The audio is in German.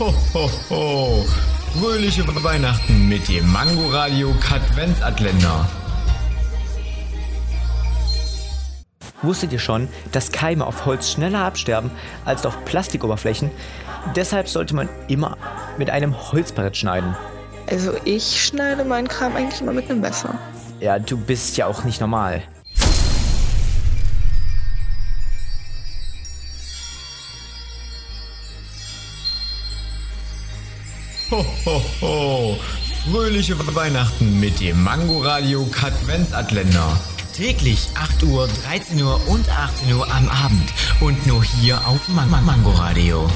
Ho, ho, ho. Fröhliche Weihnachten mit dem Mangoradio Katwenzatländer. Wusstet ihr schon, dass Keime auf Holz schneller absterben als auf Plastikoberflächen? Deshalb sollte man immer mit einem Holzbrett schneiden. Also ich schneide meinen Kram eigentlich immer mit einem Messer. Ja, du bist ja auch nicht normal. Ho, ho, ho. Fröhliche Weihnachten mit dem Mangoradio Katwenzatländer. Täglich 8 Uhr, 13 Uhr und 18 Uhr am Abend. Und nur hier auf Man Man Mangoradio.